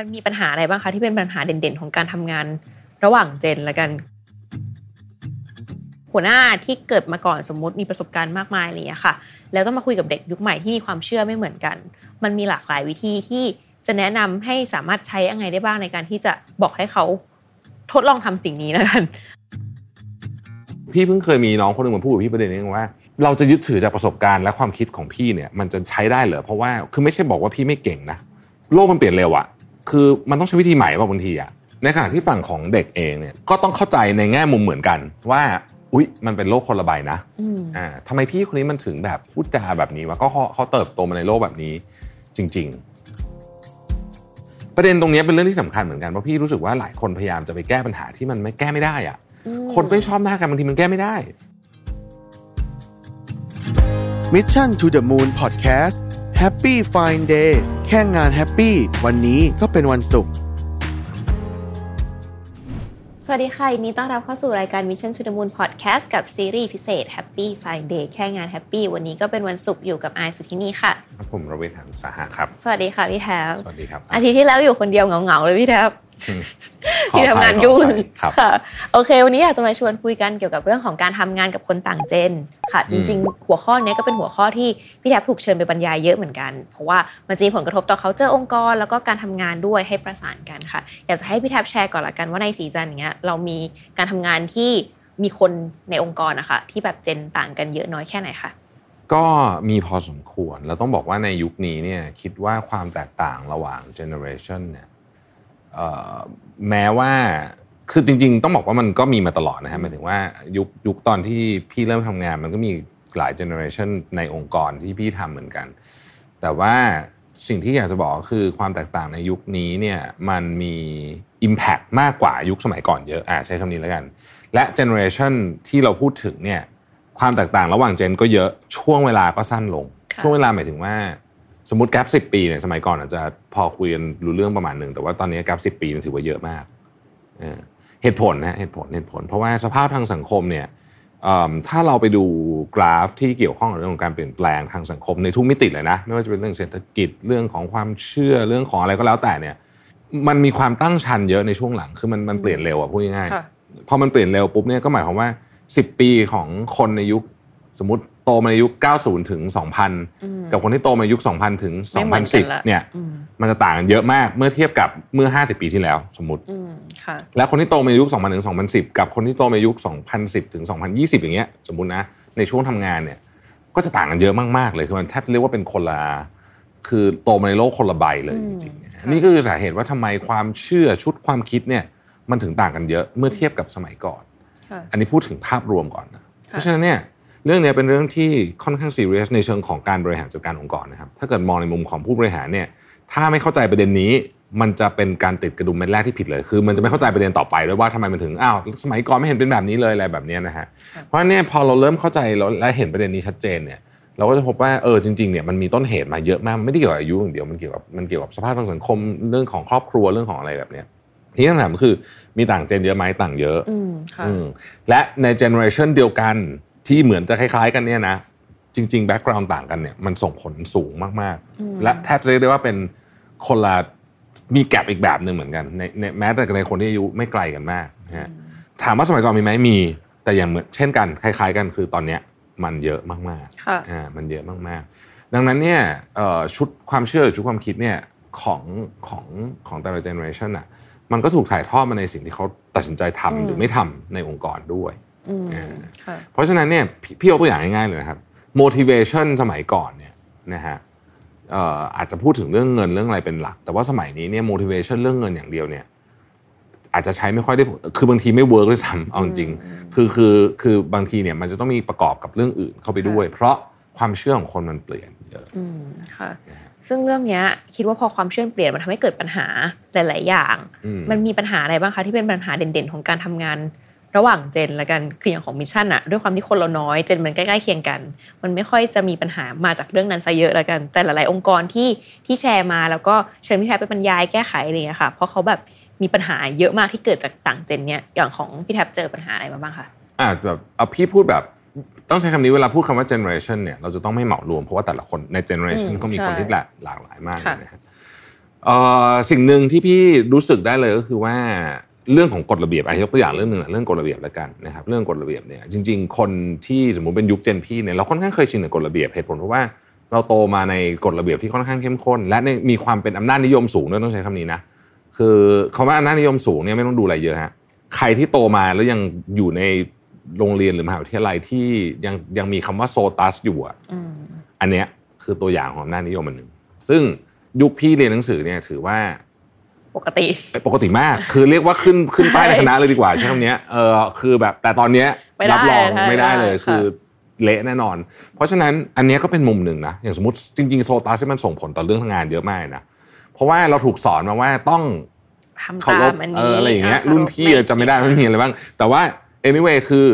มันมีปัญหาอะไรบ้างคะที่เป็นปัญหาเด่นๆ ของการทำงานระหว่างเจนละกัน หัวหน้าที่เกิดมาก่อนสมมติมีประสบการณ์มากมายอะไรอย่างเงี้ค่ะ แล้วต้องมาคุยกับเด็กยุคใหม่ที่มีความเชื่อไม่เหมือนกัน มันมีหลากหลายวิธีที่จะแนะนำให้สามารถใช้ยังไงได้บ้างในการที่จะบอกให้เขาทดลองทำสิ่งนี้แล้วกันพี่เพิ่งเคยมีน้องคนหนึ่งมาพูดกับพี่ประเด็นนี้ว่า เราจะยึดถือจากประสบการณ์และความคิดของพี่เนี่ย มันจะใช้ได้เหรอเพราะว่าคือไม่ใช่บอกว่าพี่ไม่เก่งนะโลกมันเปลี่ยนเร็วอะ คือมันต้องใช้วิธีใหม่บางทีอะในขณะที่ฝั่งของเด็กเองเนี่ยก็ต้องเข้าใจในแง่มุมเหมือนกัน ว่าอุ๊ยมันเป็นโลกคนละใบนะอืมอ่าทำไมพี่คนนี้มันถึงแบบพูดจาแบบนี้วะก็เขาเขาเติบโตมาในโลกแบบนี้จริง ๆ ประเด็นตรงนี้เป็นเรื่องที่สำคัญเหมือนกันเพราะพี่รู้สึกว่าหลายคนพยายามจะไปแก้ปัญหาที่มันไม่แก้ไม่ได้อะคนไม่ชอบหน้ากันบางทีมันแก้ไม่ได้ Mission to the Moon Podcast Happy Fine Day แค่งาน happy วันนี้ก็เป็นวันศุกร์สวัสดีค่ะยินดีต้อนรับเข้าสู่รายการ Mission to the Moon Podcast กับซีรีส์พิเศษ Happy Fine Day แค่งาน happy วันนี้ก็เป็นวันศุกร์อยู่กับไอซ์สุธินีค่ะครับผมรวิศ หาญอุตสาหะครับ สวัสดีค่ะพี่แท็ปสวัสดีครับ อาทิตย์ที่แล้วอยู่คนเดียวเหงาๆเลยพี่แท็ปขอ ขออภัทำงานยุ่งขออภัยครับค่ะโอเค วันนี้อยากจะมาชวนคุยกันเกี่ยวกับเรื่องของการทำงานกับคนต่าง genค่ะ จริง ๆ หัวข้อนี้ก็เป็นหัวข้อที่พี่แทบถูกเชิญไปบรรยายเยอะเหมือนกัน เพราะว่ามันจะมีผลกระทบต่อเขาเจอองค์กร แล้วก็การทำงานด้วยให้ประสานกันค่ะ อยากจะให้พี่แทบแชร์ก่อนละกันว่าในสีจันอย่างเงี้ยเรามีการทำงานที่มีคนในองค์กรนะคะที่แบบเจนต่างกันเยอะน้อยแค่ไหนคะก็มีพอสมควรแล้วต้องบอกว่าในยุคนี้เนี่ยคิดว่าความแตกต่างระหว่างเจเนอเรชันเนี่ยเอ่อ แม้ว่าคือจริง ๆ ต้องบอกว่ามันก็มีมาตลอดนะฮะหมายถึงว่ายุคยุคตอนที่พี่เริ่มทำงาน มันก็มีหลาย generation ในองค์กรที่พี่ทำเหมือนกัน แต่ว่าสิ่งที่อยากจะบอกก็คือความแตกต่างในยุคนี้เนี่ยมันมี impact มากกว่ายุคสมัยก่อนเยอะอ่าใช้คำนี้แล้วกัน และ generation ที่เราพูดถึงเนี่ยความแตกต่างระหว่าง gen ก็เยอะช่วงเวลาก็สั้นลงค่ะช่วงเวลาหมายถึงว่า สมมติ gap สิบปีเนี่ยสมัยก่อนอาจจะพอคุยกันรู้เรื่องประมาณหนึ่งแต่ว่าตอนนี้แกรสิปีมันถือว่าเยอะมากเออเหตุผลนะเหตุผลเหตุผล เพราะว่าสภาพทางสังคมเนี่ยเอิ่มถ้าเราไปดูกราฟที่เกี่ยวข้องกับเรื่องของการเปลี่ยนแปลงทางสังคมในทุกมิติเลยนะไม่ว่าจะเป็นเรื่องเศรษฐกิจเรื่องของความเชื่อเรื่องของอะไรก็แล้วแต่เนี่ยมันมีความตั้งชันเยอะในช่วงหลังคือมันมันเปลี่ยนเร็วอะพูดง่ายๆค่ะพอมันเปลี่ยนเร็วปุ๊บเนี่ยก็หมายความว่า 10 ปีของคนในยุคสมมติโตมาในยุค 90 ถึง 2,000 กับคนที่โตมาในยุค 2000 ถึงไม่เหมือนกันละ2010 เนี่ยอืมมันจะต่างกันเยอะมากเมื่อเทียบกับเมื่อ 50 ปีที่แล้วสมมติอืมค่ะแล้วคนที่โตมาในยุค 2000 ถึง 2010 กับคนที่โตมาในยุค 2010 ถึง 2020 อย่างเงี้ยสมมุตินะในช่วงทำงานเนี่ยก็จะต่างกันเยอะมากๆเลยคือมันแทบจะเรียกว่าเป็นคนละคือโตมาในโลกคนละใบเลยอืจมริงๆนะค่ะนี่ก็คือสาเหตุว่าทำไมความเชื่อชุดความคิดเนี่ยมันถึงต่างกันเยอะเมื่อเทียบกับสมัยก่อนค่ะอันนี้พูดถึงภาพรวมก่อนนะค่ะเพราะฉะนั้นเนี่ย เรื่องเนี้ยเป็นเรื่องที่ค่อนข้างซีเรียสในเชิงของการบริหารจัดการองค์กรนะครับ ถ้าเกิดมองในมุมของผู้บริหารเนี่ย ถ้าไม่เข้าใจประเด็นนี้มันจะเป็นการติดกระดุมเม็ดแรกที่ผิดเลย คือมันจะไม่เข้าใจประเด็นต่อไปด้วยว่าทำไมมันถึง อ้าว สมัยก่อนไม่เห็นเป็นแบบนี้เลยอะไรแบบเนี้ยนะฮะ เพราะฉะนั้นเนี่ยพอเราเริ่มเข้าใจแล้วและเห็นประเด็นนี้ชัดเจนเนี่ย เราก็จะพบว่าเออจริงๆเนี่ยมันมีต้นเหตุมาเยอะมาก ไม่ได้เกี่ยวกับอายุอย่างเดียว มันเกี่ยวกับมันเกี่ยวกับสภาพทางสังคม เรื่องของครอบครัว เรื่องของอะไรแบบเนี้ยทีนี้คำถามก็คือมีต่าง gen เยอะไหมต่างเยอะอืมค่ะอืมและใน generation เดียวกัน ที่เหมือนจะคล้าย ๆ กันเนี่ยนะจริง ๆ background ต่างกันเนี่ยมันส่งผลสูงมากอืมๆและแทบจะเรียกได้ว่าเป็นคนละมี gap อีกแบบหนึ่งเหมือนกันในในแม้แต่ในคนที่อายุไม่ไกลกันมากนะฮะถามว่าสมัยก่อนมีไหมมี แต่อย่างเหมือนเช่นกันคล้าย ๆ กันคือตอนเนี้ยมันเยอะมากๆค่ะอ่ามันเยอะมากๆ ดังนั้นเนี่ยเอ่อชุดความเชื่อหรือชุดความคิดเนี่ยของของของแต่ละ generation อะมันก็ถูกถ่ายทอดมาในสิ่งที่เขาตัดสินใจทำอืมหรือไม่ทำในองค์กรด้วยอืมอ่าค่ะ เพราะฉะนั้นเนี่ยพี่พี่ยกตัวอย่างง่ายๆเลยนะครับ motivation สมัยก่อนเนี่ยนะฮะเอ่ออาจจะพูดถึงเรื่องเงินเรื่องอะไรเป็นหลัก แต่ว่าสมัยนี้เนี่ย motivation เรื่องเงินอย่างเดียวเนี่ยอาจจะใช้ไม่ค่อยได้ผลคือบางทีไม่ work ด้วยซ้ำเอาจริงๆคือคือคือบางทีเนี่ยมันจะต้องมีประกอบกับเรื่องอื่นเข้าไปด้วย เพราะความเชื่อของคนมันเปลี่ยนเยอะอืมค่ะซึ่งเรื่องเนี้ยคิดว่าพอความเชื่อเปลี่ยนมันทำให้เกิดปัญหาหลาย ๆ อย่างอืมมันมีปัญหาอะไรบ้างคะที่เป็นปัญหาเด่น ๆ ของการทำงาน ระหว่าง gen ละกันคืออย่างของ Mission อะด้วยความที่คนเราน้อย gen มันใกล้ๆเคียงกัน มันไม่ค่อยจะมีปัญหามาจากเรื่องนั้นซะเยอะละกัน แต่หลายๆองค์กรที่ที่แชร์มาแล้วก็เชิญพี่แท็ปไปบรรยายแก้ไขอะไรอย่างเงี้ยค่ะเพราะเขาแบบมีปัญหาเยอะมากที่เกิดจากต่าง gen เนี้ยอย่างของพี่แท็ปเจอปัญหาอะไรมาบ้างคะอ่าแบบเอาพี่พูดแบบต้องใช้คำนี้เวลาพูดคำว่า generation เนี่ยเราจะต้องไม่เหมารวมเพราะว่าแต่ละคนใน generation อืมก็มีใช่คนที่หลากหลากหลายมากเลค่ะยนะฮะเอ่อสิ่งหนึ่งที่พี่รู้สึกได้เลยก็คือว่า เรื่องของกฎระเบียบอะยกตัวอย่างเรื่องหนึ่งอะเรื่องกฎระเบียบแล้วกันนะครับเรื่องกฎระเบียบเนี่ยจริง ๆ คนที่สมมติเป็นยุคเจนพี่เนี่ยเราค่อนข้างเคยชินกับกฎระเบียบเหตุผลเพราะว่าเราโตมาในกฎระเบียบที่ค่อนข้างเข้มข้น และในมีความเป็นอำนาจนิยมสูงด้วยต้องใช้คำนี้นะคือคำว่าอำนาจนิยมสูงเนี่ยไม่ต้องดูอะไรเยอะฮะใครที่โตมาแล้วยังอยู่ในโรงเรียนหรือมหาวิทยาลัยที่ยังยังมีคำว่าโซตัสอยู่อะอืมอันเนี้ยคือตัวอย่างของอำนาจนิยมอันหนึ่งซึ่งยุคพี่เรียนหนังสือเนี่ยถือว่า ปกติ ปกติมาก คือเรียกว่าขึ้นขึ้นป้ายในคณะเลยดีกว่าใช้คำเนี้ยเออคือแบบแต่ตอนเนี้ยไม่ได้รับรองใช่ไม่ได้เลยค่ะคือเละแน่นอน เพราะฉะนั้นอันเนี้ยก็เป็นมุมหนึ่งนะ อย่างสมมติจริงๆโซตัสมันส่งผลต่อเรื่องทำงานเยอะมากนะ เพราะว่าเราถูกสอนมาว่าต้องทำเคาตารพมอันเอนี้ออะไรอย่างเงี้ยะรุ่นพี่เคารพจำไม่ได้ไม่มีอะไรบ้าง แต่ว่า anyway คือ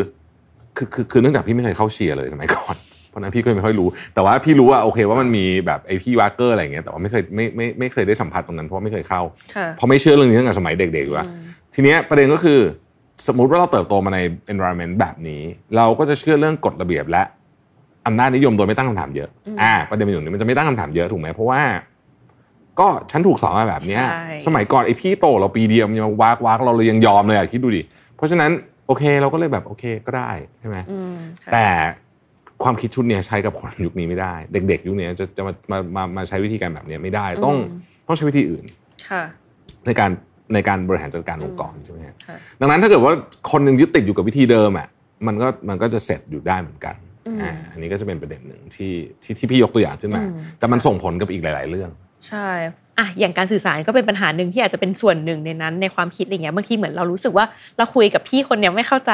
คือคือคือเนื่องจากพี่ไม่เคยเข้าเชียร์เลยสมัยก่อนเพ ราะฉะนั้นพี่ก็ไม่ค่อยรู้ แต่ว่าพี่รู้ว่าโอเคว่ามันมีแบบไอพี่วากเกอร์อะไรอย่างเงี้ยแต่ว่าไม่เคยไม่ไม่ไม่เคยได้สัมผัสตรงนั้นเพราะว่าไม่เคยเข้าค่ะเพราะไม่เชื่อเรื่องนี้ตั้งแต่สมัยเด็กๆอยู่แล้วทีเนี้ยประเด็นก็คือสมมุติว่าเราเติบโตมาใน environment แบบนี้ เราก็จะเชื่อเรื่องกฎระเบียบและอำนาจนิยมโดยไม่ตั้งคำถามเยอะอ่าประเด็นมันอยู่ตรงนี้มันจะไม่ตั้งคำถามเยอะถูกไหมเพราะว่า ก็ฉันถูกสอนมาแบบเนี้ยใช่สมัยก่อนไอพี่โตเราปีเดียวมันยังวากวากเราเลยยังยอมเลยอะคิดดูดิเพราะฉะนั้นโอเคเราก็เลยแบบโอเคก็ได้ใช่ไหมอืมค่ะแต่ ความคิดชุดเนี้ยใช้กับคนยุคนี้ไม่ได้ เด็ก ๆ ยุคนี้จะจะมามามามาใช้วิธีการแบบเนี้ยไม่ได้ต้องอืมต้องใช้วิธีอื่นค่ะในการในการบริหารจัดการองค์กรใช่ไหมฮะค่ะดังนั้นถ้าเกิดว่าคนหนึ่งยึดติดอยู่กับวิธีเดิมอะมันก็มันก็จะเสร็จอยู่ได้เหมือนกันอ่าอันนี้ก็จะเป็นประเด็นหนึ่งที่ที่ที่พี่ยกตัวอย่างขึ้นมา แต่มันส่งผลกับอีกหลาย ๆ เรื่อง ใช่อะอย่างการสื่อสารก็เป็นปัญหาหนึ่งที่อาจจะเป็นส่วนหนึ่งในนั้นในความคิดอะไรเงี้ยบางทีเหมือนเรารู้สึกว่าเราคุยกับพี่คนเนี้ยไม่เข้าใจ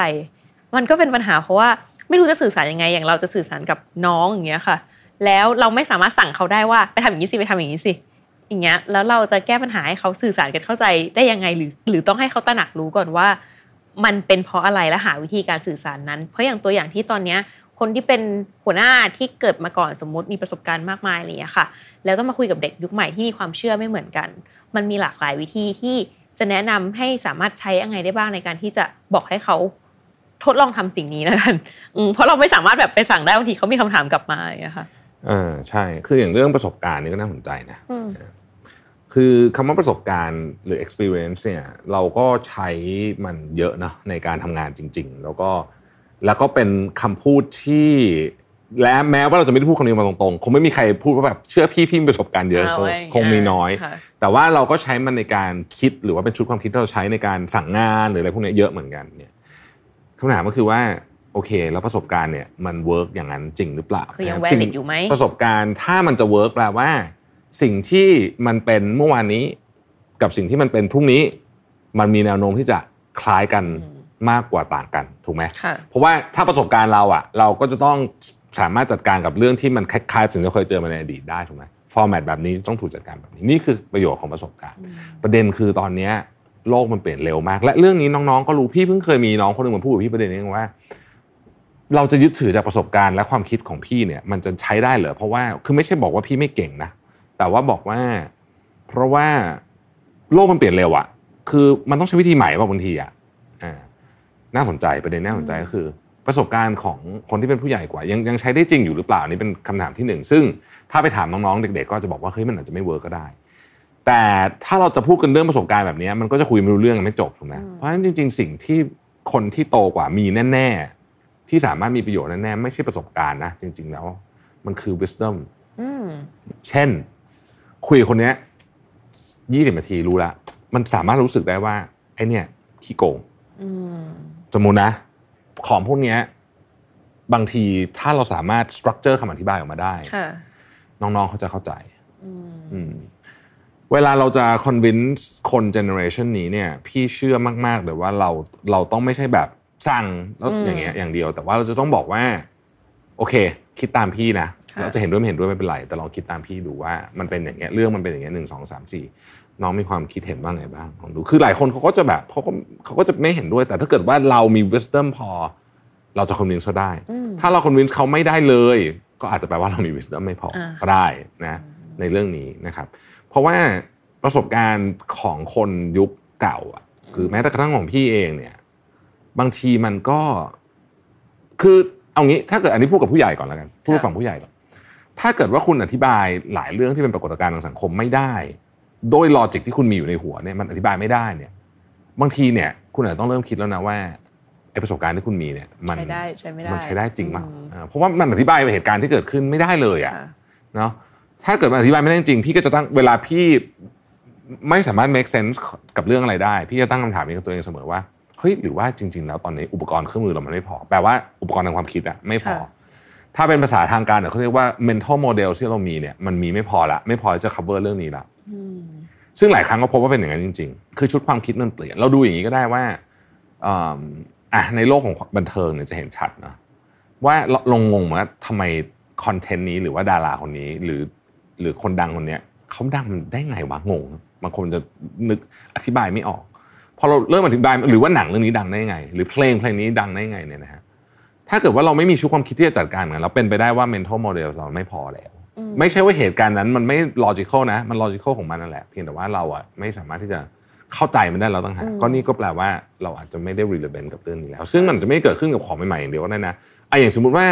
มันก็เป็นปัญหาเพราะว่า ไม่รู้จะสื่อสารยังไง อย่างเราจะสื่อสารกับน้องอย่างเงี้ยค่ะ แล้วเราไม่สามารถสั่งเขาได้ว่าไปทำอย่างนี้สิไปทำอย่างนี้สิอย่างเงี้ยแล้วเราจะแก้ปัญหาให้เขาสื่อสารกันเข้าใจได้ยังไงหรือ หรือต้องให้เขาตระหนักรู้ก่อนว่า มันเป็นเพราะอะไรและหาวิธีการสื่อสารนั้น เพราะอย่างตัวอย่างที่ตอนเนี้ยคนที่เป็นหัวหน้าที่เกิดมาก่อนสมมติมีประสบการณ์มากมายอะไรอย่างเงี้ยค่ะ แล้วต้องมาคุยกับเด็กยุคใหม่ที่มีความเชื่อไม่เหมือนกัน มันมีหลากหลายวิธีที่จะแนะนำให้สามารถใช้ยังไงได้บ้างในการที่จะบอกให้เขา ทดลองทำสิ่งนี้แล้วกันอืมเพราะเราไม่สามารถแบบไปสั่งได้บางทีเขามีคำถามกลับมาอย่างเงี้ยค่ะเออใช่คืออย่างเรื่องประสบการณ์นี่ก็น่าสนใจนะอืมคือคำว่าประสบการณ์หรือ experience เนี่ยเราก็ใช้มันเยอะนะในการทำงานจริง ๆ แล้วก็แล้วก็เป็นคำพูดที่และแม้ว่าเราจะไม่ได้พูดคำนี้มาตรงๆ คงไม่มีใครพูดว่าแบบเชื่อพี่พี่มีประสบการณ์เยอะเอาคงไว้คงมีน้อยค่ะแต่ว่าเราก็ใช้มันในการคิดหรือว่าเป็นชุดความคิดที่เราใช้ในการสั่งงานหรืออะไรพวกเนี้ยเยอะเหมือนกันเนี่ย คำถามก็คือว่าโอเค แล้วประสบการณ์เนี่ยมัน work อย่างนั้นจริงหรือเปล่าคือยังนะสิ่ valid อยู่ไหมประสบการณ์ถ้ามันจะ work แปลว่า สิ่งที่มันเป็นเมื่อวานนี้ กับสิ่งที่มันเป็นพรุ่งนี้ มันมีแนวโน้มที่จะคล้ายกันมากกว่าต่างกันถูกไหมค่ะเพราะว่าถ้าประสบการณ์เราอะเราก็จะต้องสามารถจัดการกับเรื่องที่มันคล้ายๆสิ่งที่เราเคยเจอมาในอดีตได้ถูกไหมฟอร์แมตแบบนี้ต้องถูกจัดการแบบนี้นี่คือประโยชน์ของประสบการณ์ ประเด็นคือตอนเนี้ย โลกมันเปลี่ยนเร็วมาก และเรื่องนี้น้องๆก็รู้พี่เพิ่งเคยมีน้องคนหนึ่งมาพูดกับพี่ประเด็นนี้เองว่า เราจะยึดถือจากประสบการณ์และความคิดของพี่เนี่ย มันจะใช้ได้เหรอเพราะว่าคือไม่ใช่บอกว่าพี่ไม่เก่งนะแต่ว่าบอกว่า เพราะว่าโลกมันเปลี่ยนเร็วอะคือมันต้องใช้วิธีใหม่ป่ะบางทีอะอ่าน่าสนใจประเด็นน่าสนใจก็คือ ประสบการณ์ของคนที่เป็นผู้ใหญ่กว่า ยังยังใช้ได้จริงอยู่หรือเปล่านี่เป็นคำถามที่หนึ่งซึ่งถ้าไปถามน้องๆเด็ก ๆ ก็จะบอกว่าเฮ้ยมันอาจจะไม่เวิร์กก็ได้ แต่ถ้าเราจะพูดกันเรื่องประสบการณ์แบบนี้มันก็จะคุยไม่รู้เรื่องกันไม่จบถูกไหมเพราะฉะนั้นจริง ๆ สิ่งที่คนที่โตกว่ามีแน่ๆ ที่สามารถมีประโยชน์แน่ๆไม่ใช่ประสบการณ์นะจริง ๆ แล้วมันคือ wisdom อืมเช่น คุยกับคนเนี้ยยี่สิบนาทีรู้ละมันสามารถรู้สึกได้ว่าไอ้เนี่ยขี้โกงอืมสมมุตินะ ของพวกเนี้ยบางทีถ้าเราสามารถ structure คำอธิบายออกมาได้ค่ะน้องๆเขาจะเข้าใจอืมอืม เวลาเราจะ convince คน generation นี้เนี่ยพี่เชื่อมากๆเลยว่าเราเราต้องไม่ใช่แบบสั่งแล้วอย่างเงี้ยอย่างเดียว แต่ว่าเราจะต้องบอกว่า โอเค คิดตามพี่นะค่ะเราจะเห็นด้วยไม่เห็นด้วยไม่เป็นไร แต่ลองคิดตามพี่ดูว่ามันเป็นอย่างเงี้ยเรื่องมันเป็นอย่างเงี้ยหนึ่งสองสามสี่น้องมีความคิดเห็นบ้างไงบ้างลองดูคือหลายคนเขาก็จะแบบเขาก็เขาก็จะไม่เห็นด้วย แต่ถ้าเกิดว่าเรามี wisdom พอ เราจะ convince เขาได้ ถ้าเรา convince เขาไม่ได้เลย ก็อาจจะแปลว่าเรามี wisdom ไม่พออาก็ได้นะในเรื่องนี้นะครับ เพราะว่าประสบการณ์ของคนยุคเก่าอะหรือแม้แต่กระทั่งของพี่เองเนี่ย บางทีมันก็ คือเอางี้ถ้าเกิดอันนี้พูดกับผู้ใหญ่ก่อนแล้วกันพูดกับฝั่งผู้ใหญ่ก่อนถ้าเกิดว่าคุณอธิบายหลายเรื่องที่เป็นปรากฏการณ์ทางสังคมไม่ได้ โดยลอจิกที่คุณมีอยู่ในหัวเนี่ยมันอธิบายไม่ได้เนี่ย บางทีเนี่ย คุณอาจจะต้องเริ่มคิดแล้วนะว่าไอประสบการณ์ที่คุณมีเนี่ย มันใช้ได้ใช้ไม่ได้มันใช้ได้จริงมั้งอืมอ่าเพราะว่ามันอธิบายเหตุการณ์ที่เกิดขึ้นไม่ได้เลยอะค่ะเนาะ ถ้าเกิดมันอธิบายไม่ได้จริงพี่ก็จะตั้งเวลาพี่ไม่สามารถ make sense กับเรื่องอะไรได้ พี่จะตั้งคำถามนี้กับตัวเองเสมอว่าเฮ้ยหรือว่าจริง ๆ แล้วตอนนี้อุปกรณ์เครื่องมือเรามันไม่พอแปลว่าอุปกรณ์ทางความคิดอะไม่พอค่ะถ้าเป็นภาษาทางการเนี่ยเขาเรียกว่า mental model ที่เรามีเนี่ยมันมีไม่พอละไม่พอจะ cover เรื่องนี้ละอืมซึ่งหลายครั้งก็พบว่าเป็นอย่างนั้นจริง ๆ คือชุดความคิดมันเปลี่ยน เราดูอย่างนี้ก็ได้ว่าอ่าอะในโลกของบันเทิงเนี่ยจะเห็นชัดนะว่าเราลงงงว่าทำไมคอนเทนต์นี้หรือว่าดาราคนนี้ หรือ หรือคนดังคนเนี้ยเขาดังได้ไงวะงงบางคนจะนึกอธิบายไม่ออกพอเราเริ่มอธิบายหรือว่าหนังเรื่องนี้ดังได้ไง หรือเพลงเพลงนี้ดังได้ไงเนี่ยนะฮะถ้าเกิดว่าเราไม่มีชุดความคิดที่จะจัดการมันเราเป็นไปได้ว่า mental model เราไม่พอแล้วอืมไม่ใช่ว่าเหตุการณ์นั้นมันไม่ logical นะ มัน logical ของมันนั่นแหละเพียงแต่ว่าเราอะไม่สามารถที่จะเข้าใจมันได้เราต้องหากก็นี่ก็แปลว่าเราอาจจะไม่ได้ relevant กับเรื่องนี้แล้ว ซึ่งมันจะไม่เกิดขึ้นกับของใหม่ๆอย่างเดียวก็ได้นะไอะอย่างสมมุติว่า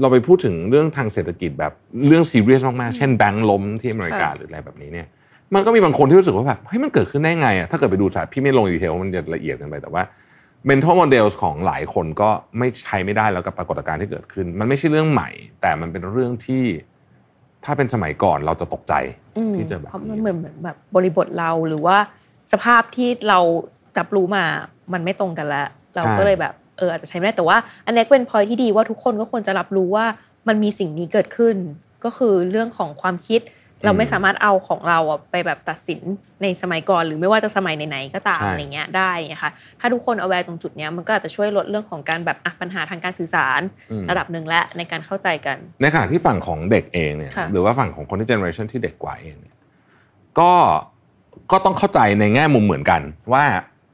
เราไปพูดถึงเรื่องทางเศรษฐกิจแบบเรื่อง serious มากๆ เช่นแบงก์ล้มที่อเมริกาค่ะหรืออะไรแบบนี้เนี่ยมันก็มีบางคนที่รู้สึกว่าแบบเฮ้ยมันเกิดขึ้นได้ไงอะถ้าเกิดไปดูสารพี่ไม่ลงดีเทลมันจะละเอียดเกันไปแต่ว่า mental models ของหลายคนก็ไม่ใช้ไม่ได้แล้วกับปรากฏการณ์ที่เกิดขึ้น มันไม่ใช่เรื่องใหม่ แต่มันเป็นเรื่องที่ถ้าเป็นสมัยก่อนเราจะตกใจอืมที่เจอแบบเพราะมันนี้เหมือนเหมือนแบบบริบทเราหรือว่าสภาพที่เรารับรู้มา มันไม่ตรงกันแล้ว เราก็เลยแบบ เอออาจจะใช้ไม่ได้แต่ว่า อันนี้เป็นพอยที่ดีว่าทุกคนก็ควรจะรับรู้ว่ามันมีสิ่งนี้เกิดขึ้น ก็คือเรื่องของความคิดเราไม่สามารถเอาของเราอะไปแบบตัดสินในสมัยก่อน หรือไม่ว่าจะสมัยไหนๆก็ตามใช่อะไรเงี้ยได้นะคะถ้าทุกคน aware ตรงจุดเนี้ยมันก็อาจจะช่วยลดเรื่องของการแบบอะปัญหาทางการสื่อสารอืมระดับหนึ่งและในการเข้าใจกัน ในขณะที่ฝั่งของเด็กเองเนี่ยค่ะหรือว่าฝั่งของคนที่ generation ที่เด็กกว่าเองเนี่ยก็ก็ต้องเข้าใจในแง่มุมเหมือนกันว่า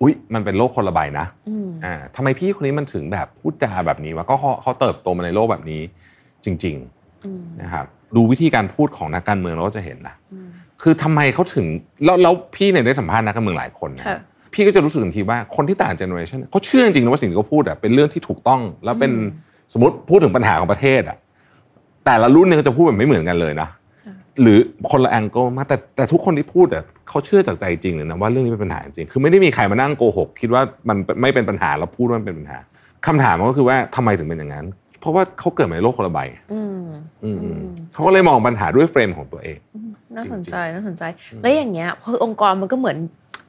อุ๊ยมันเป็นโลกคนละใบนะอืมอ่าทำไมพี่คนนี้มันถึงแบบพูดจาแบบนี้วะก็เขาเขาเติบโตมาในโลกแบบนี้จริงอืมๆนะครับดูวิธีการพูดของนักการเมืองเราก็จะเห็นนะอืมคือทำไมเขาถึงแล้วแล้วพี่เนี่ยได้สัมภาษณ์นักการเมืองหลายคนนะค่ะพี่ก็จะรู้สึกทันทีว่าคนที่ต่างเจเนอเรชันเขาเชื่อจริงๆนะว่าสิ่งที่เขาพูดอะเป็นเรื่องที่ถูกต้อง แล้วเป็นสมมติพูดถึงปัญหาของประเทศอะแต่ละรุ่นเนี่ยเขาจะพูดแบบไม่เหมือนกันเลยนะ หรือคนละแองเกิลมากแต่แต่ทุกคนที่พูดอะเขาเชื่อจากใจจริงเลยนะว่าเรื่องนี้เป็นปัญหาจริงคือไม่ได้มีใครมานั่งโกหก คิดว่ามันไม่เป็นปัญหาแล้วพูดว่ามันเป็นปัญหาคำถามมันก็คือว่าทำไมถึงเป็นอย่างนั้น เพราะว่าเขาเกิดมาในโลกคนละใบอืมอืมอืมเขาก็เลยมองปัญหาด้วยเฟรมของตัวเองน่าสนใจน่าสนใจ แล้วอย่างเงี้ยพอองค์กรมันก็เหมือน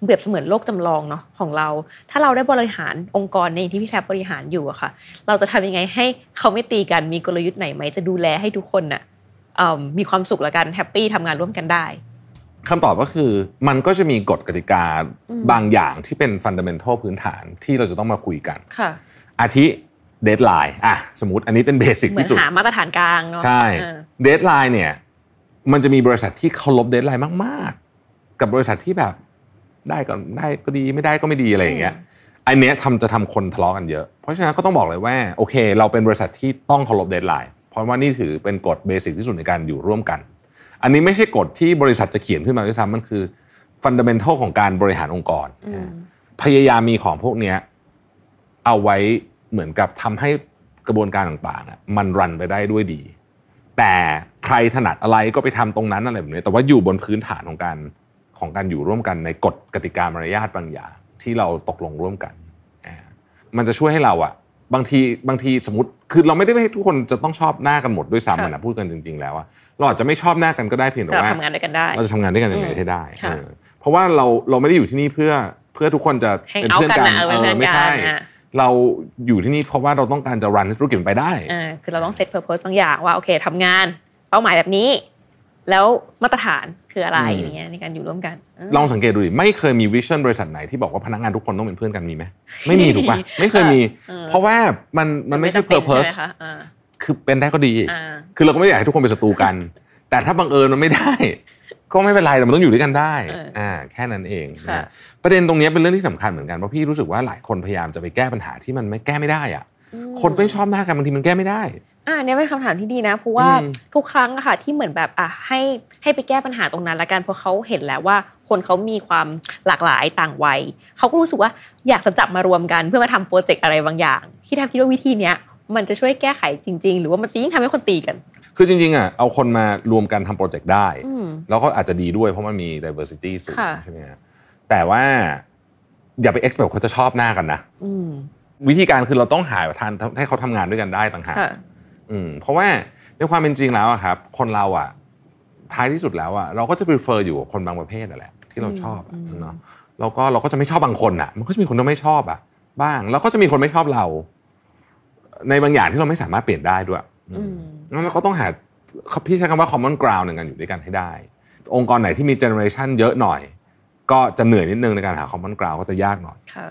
เปรียบเสมือนโลกจำลองเนาะของเรา ถ้าเราได้บริหารองค์กรในที่พี่แทบบริหารอยู่อะค่ะ เราจะทำยังไงให้เขาไม่ตีกันมีกลยุทธ์ไหนไหมจะดูแลให้ทุกคนน่ะเอิ่ มมีความสุขและกัน happy ทำงานร่วมกันได้คำตอบก็คือมันก็จะมีกฎกติกาอืมบางอย่างที่เป็น fundamental พื้นฐานที่เราจะต้องมาคุยกันค่ะอาทิ deadline อะสมมติอันนี้เป็น basic เหมือนที่สุดหามาตรฐานกลางเนาะใช่เออ deadline เนี่ยมันจะมีบริษัทที่เคารพ deadline มากๆ กับบริษัทที่แบบได้ก็ได้ก็ดีไม่ได้ก็ไม่ดีอะไรอย่างเงี้ยอันเนี้ยทำจะทำคนทะเลาะกันเยอะ เพราะฉะนั้นก็ต้องบอกเลยว่าโอเค เราเป็นบริษัทที่ต้องเคารพ deadline เพ ราะว่านี่ถือเป็นกฎ basic ที่สุดในการอยู่ร่วมกัน อันนี้ไม่ใช่กฎที่บริษัทจะเขียนขึ้นมาด้วยซ้ำมันคือ fundamental ของการบริหารองค์กรอืมพยายามมีของพวกเนี้ยเอาไว้เหมือนกับทำให้กระบวนการต่างๆอะมัน run ไปได้ด้วยดี แต่ใครถนัดอะไรก็ไปทำตรงนั้นอะไรแบบนี้ แต่ว่าอยู่บนพื้นฐานของการของการอยู่ร่วมกันในกฎกติกามารยาทบางอย่างที่เราตกลงร่วมกันอ่ามันจะช่วยให้เราอะ บางทีบางทีสมมติคือเราไม่ได้ให้ทุกคนจะต้องชอบหน้ากันหมดด้วยซ้ำอะนะพูดกันจริง ๆ แล้วอะเราอาจจะไม่ชอบหน้ากันก็ได้เพียงแต่แต่เราว่าทำงานด้วยกันได้เราจะทำงานด้วยกันยังไงอืมให้ได้ค่ะเออเพราะว่าเราเราไม่ได้อยู่ที่นี่เพื่อเพื่อทุกคนจะ Hang เป็น out เพื่อนกันกันนะเออเป็นเพื่อนไม่ใช่กันอะเราอยู่ที่นี่เพราะว่าเราต้องการจะรันธุรกิจมันไปได้อ่าคือเราต้องเซตเพอร์โพสบางอย่างว่าโอเคทำงานเป้าหมายแบบนี้ แล้วมาตรฐานคืออะไรอืมอย่างเงี้ยในการอยู่ร่วมกันมลองสังเกตดูดิไม่เคยมีวิชั่นบริษัทไหนที่บอกว่าพนักงานทุกคนต้องเป็นเพื่อนกันมีไหมไม่มีถูกปะไม่เคยมีเออเพราะว่ามันมันไม่ใช่จำป็ purpose ใช่ไหมคะอ่าคือเป็นได้ก็ดีอ่าคือเราก็ไม่อยากให้ทุกคนเป็นศัตรูกัน แต่ถ้าบังเอิญมันไม่ได้ ก็ไม่เป็นไรแต่มันต้องอยู่ด้วยกันได้เอออ่อ่าแค่นั้นเองค่ะนะประเด็นตรงนี้เป็นเรื่องที่สำคัญเหมือนกันเพราะพี่รู้สึกว่าหลายคนพยายามจะไปแก้ปัญหาที่มันไม่แก้ไม่ได้อะอืมคนไม่ชอบหน้ากันบางทีมันแก้ไม่ได้ อ่าเนี่ยเป็นคำถามที่ดีนะเพราะว่าอืมทุกครั้งอะค่ะที่เหมือนแบบอะให้ให้ไปแก้ปัญหาตรงนั้นละกันเพราะเขาเห็นแล้วว่าคนเขามีความหลากหลายต่างวัยเขาก็รู้สึกว่าอยากจะจับมารวมกันเพื่อมาทำโปรเจกต์อะไรบางอย่าง ที่แทบคิดว่าวิธีเนี้ยมันจะช่วยแก้ไขจริง ๆ หรือว่ามันจะยิ่งทำให้คนตีกัน คือจริงๆอะเอาคนมารวมกันทำโปรเจกต์ได้อืมแล้วก็อาจจะดีด้วยเพราะมันมี diversity สูงค่ะใช่ไหมฮะแต่ว่าอย่าไป expect เขาจะชอบหน้ากันนะอืมวิธีการคือเราต้องหาทางให้เขาทำงานด้วยกันได้ต่างหากค่ะ อืมเพราะว่าในความเป็นจริงแล้วอะครับ คนเราอะท้ายที่สุดแล้วอะเราก็จะ prefer อยู่กับคนบางประเภทนั่นแหละ ที่เราชอบอะเนาะแล้วก็เราก็จะไม่ชอบบางคนอะมันก็จะมีคนที่ไม่ชอบอะบ้าง แล้วก็จะมีคนไม่ชอบเรา ในบางอย่างที่เราไม่สามารถเปลี่ยนได้ด้วยอืมงั้นเราก็ต้องหาพี่ใช้คำว่า common ground ในการอยู่ด้วยกันให้ได้ องค์กรไหนที่มี generation เยอะหน่อย ก็จะเหนื่อยนิดนึงในการหา common ground ก็จะยากหน่อยค่ะ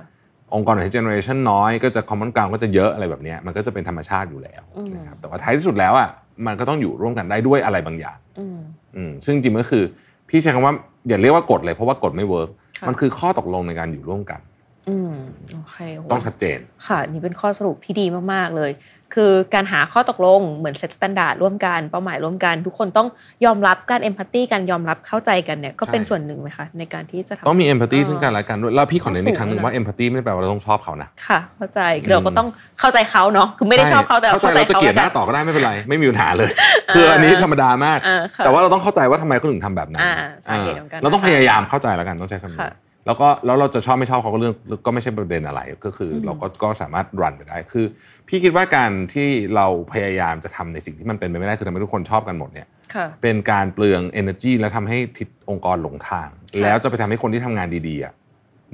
องค์กรไหนที่ generation น้อยก็จะ common ground ก็จะเยอะอะไรแบบเนี้ยมันก็จะเป็นธรรมชาติอยู่แล้วอืมนะครับแต่ว่าท้ายที่สุดแล้วอะมันก็ต้องอยู่ร่วมกันได้ด้วยอะไรบางอย่างอืมอืมซึ่งจริงๆก็คือพี่ใช้คำว่าอย่าเรียกว่ากฎเลยเพราะว่ากฎไม่ work ค่ะมันคือข้อตกลงในการอยู่ร่วมกันอืมโอเคโหต้องชัดเจน ค่ะนี่เป็นข้อสรุปที่ดีมาก ๆ เลย คือการหาข้อตกลงเหมือน set standard ร่วมกันเป้าหมายร่วมกัน ทุกคนต้องยอมรับการเอมพัตตีกันยอมรับเข้าใจกันเนี่ยก็เป็นใช่ส่วนหนึ่งไหมคะในการที่จะทำต้องมี empathy เออซึ่งกันและกันด้วยแล้วพี่ขอเน้นอีกครั้งหนึ่งต้องสูงว่า empathy ไม่ได้แปลว่าเราต้องชอบเขานะค่ะ เข้าใจคือเราก็ต้องเข้าใจเขาเนาะคือไม่ได้ชอบเขาแต่เข้าใจเราจะเกลียดหน้าต่อก็ได้ไม่เป็นไรไม่มีปัญหาเลย คืออันนี้ธรรมดามากอ่าค่ะแต่ว่าเราต้องเข้าใจว่าทำไมเขาถึงทำแบบนั้นอ่าสาเหตุของการเราต้องพยายามเข้าใจแล้วกันต้องใช้คำนี้ค่ะ แล้วก็แล้วเราจะชอบไม่ชอบเขาก็เรื่องก็ไม่ใช่ประเด็นอะไรก็คืออมเราก็ก็สามารถรันไปได้คือ พี่คิดว่าการที่เราพยายามจะทำในสิ่งที่มันเป็นไปไม่ได้คือทำให้ทุกคนชอบกันหมดเนี่ยค่ะเป็นการเปลือง energy และทำให้ทิศองค์กรหลงทางค่ะแล้วจะไปทำให้คนที่ทำงานดีๆอะ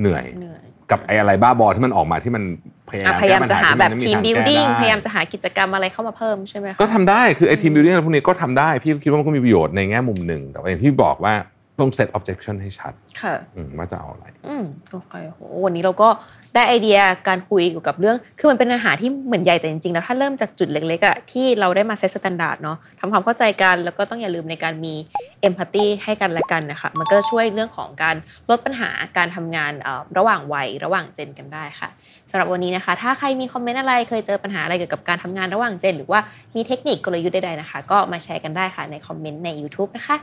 เหนื่อยเหนื่อยกับไอ้อะไรบ้าบอที่มันออกมาที่มันพยายาอะมพยายามแก้ปัญจะหาที่แบบนไทีมทางบิวแก้ดิ้งได้พยายามจะหากิจกรรมอะไรเข้ามาเพิ่มใช่ไหมคะก็ทำได้คือไอ้ทีมบิวดิ้งพวกนี้ก็ทำได้พี่คิดว่ามันก็มีประโยชน์ในแง่มุมหนึ่งแต่ว่าอย่างที่บอกว่า ต้อง set objection ให้ชัดค่ะอืมว่าจะเอาอะไร อืมโอเคโหวันนี้เราก็ได้ไอเดียการคุยเกี่ยวกับเรื่อง คือมันเป็นปัญหาที่เหมือนใหญ่แต่จริงๆ แล้วถ้าเริ่มจากจุดเล็กๆอะที่เราได้มา set standard เนาะทำความเข้าใจกันแล้วก็ต้องอย่าลืมในการมี empathy ให้กันและกันนะคะ มันก็จะช่วยเรื่องของการลดปัญหาการทำงานเอ่อระหว่างวัยระหว่าง gen กันได้ค่ะสำหรับวันนี้นะคะ ถ้าใครมีคอมเมนต์อะไรเคยเจอปัญหาอะไรเกี่ยวกับการทำงานระหว่าง gen หรือว่ามีเทคนิคกลยุทธ์ใดๆนะคะ ก็มาแชร์กันได้ค่ะในคอมเมนต์ใน YouTube นะคะ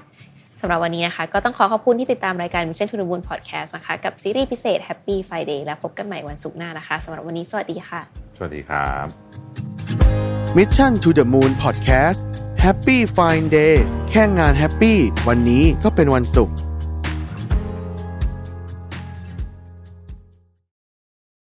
สำหรับวันนี้นะคะ ก็ต้องขอขอบคุณที่ติดตามรายการ Mission to the Moon Podcast นะคะ กับซีรีส์พิเศษ Happy Friday แล้วพบกันใหม่วันศุกร์หน้านะคะสำหรับวันนี้สวัสดีค่ะ สวัสดีครับ Mission to the Moon Podcast Happy Fine Day แค่งานแฮปปี้วันนี้ก็เป็นวันศุกร์